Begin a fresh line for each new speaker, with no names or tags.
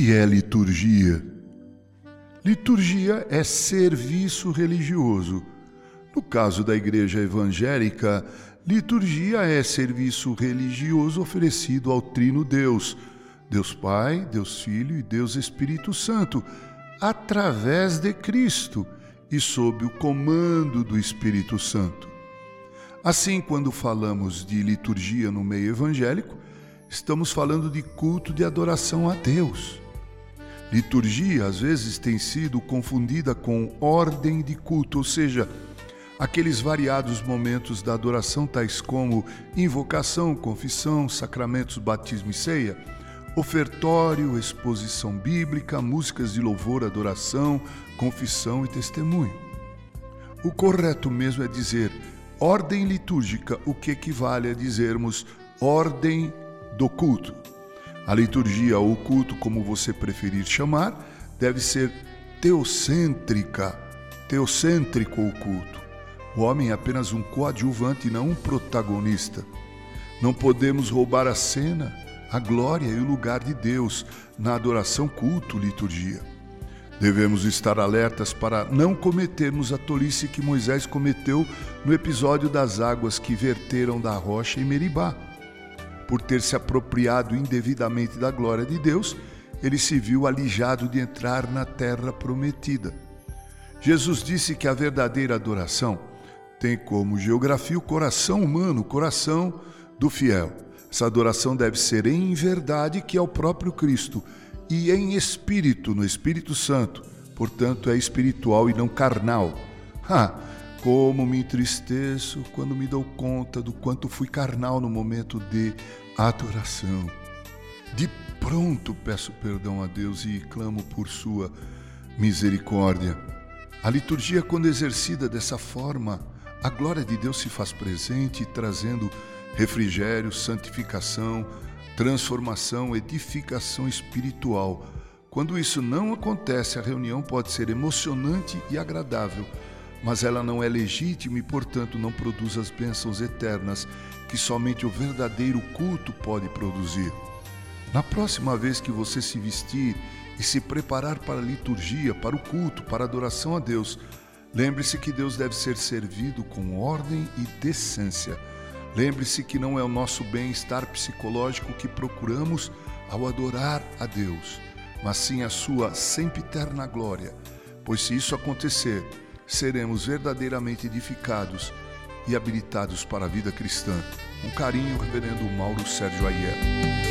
que é liturgia? Liturgia é serviço religioso. No caso da igreja evangélica, liturgia é serviço religioso oferecido ao Trino Deus, Deus Pai, Deus Filho e Deus Espírito Santo, através de Cristo e sob o comando do Espírito Santo. Assim, quando falamos de liturgia no meio evangélico, estamos falando de culto de adoração a Deus. Liturgia às vezes tem sido confundida com ordem de culto, ou seja, aqueles variados momentos da adoração, tais como invocação, confissão, sacramentos, batismo e ceia, ofertório, exposição bíblica, músicas de louvor, adoração, confissão e testemunho. O correto mesmo é dizer ordem litúrgica, o que equivale a dizermos ordem do culto. A liturgia ou culto, como você preferir chamar, deve ser teocêntrica, teocêntrico o culto. O homem é apenas um coadjuvante e não um protagonista. Não podemos roubar a cena, a glória e o lugar de Deus na adoração, culto, liturgia. Devemos estar alertas para não cometermos a tolice que Moisés cometeu no episódio das águas que verteram da rocha em Meribá por ter se apropriado indevidamente da glória de Deus, ele se viu alijado de entrar na terra prometida. Jesus disse que a verdadeira adoração tem como geografia o coração humano, o coração do fiel. Essa adoração deve ser em verdade, que é o próprio Cristo, e em espírito, no Espírito Santo. Portanto, é espiritual e não carnal. Ha! Como me entristeço quando me dou conta do quanto fui carnal no momento de adoração. De pronto peço perdão a Deus e clamo por sua misericórdia. A liturgia, quando exercida dessa forma, a glória de Deus se faz presente, trazendo refrigério, santificação, transformação, edificação espiritual. Quando isso não acontece, a reunião pode ser emocionante e agradável mas ela não é legítima e, portanto, não produz as bênçãos eternas que somente o verdadeiro culto pode produzir. Na próxima vez que você se vestir e se preparar para a liturgia, para o culto, para a adoração a Deus, lembre-se que Deus deve ser servido com ordem e decência. Lembre-se que não é o nosso bem-estar psicológico que procuramos ao adorar a Deus, mas sim a sua sempre eterna glória. Pois se isso acontecer, seremos verdadeiramente edificados e habilitados para a vida cristã. Um carinho, Reverendo Mauro Sérgio Aiello.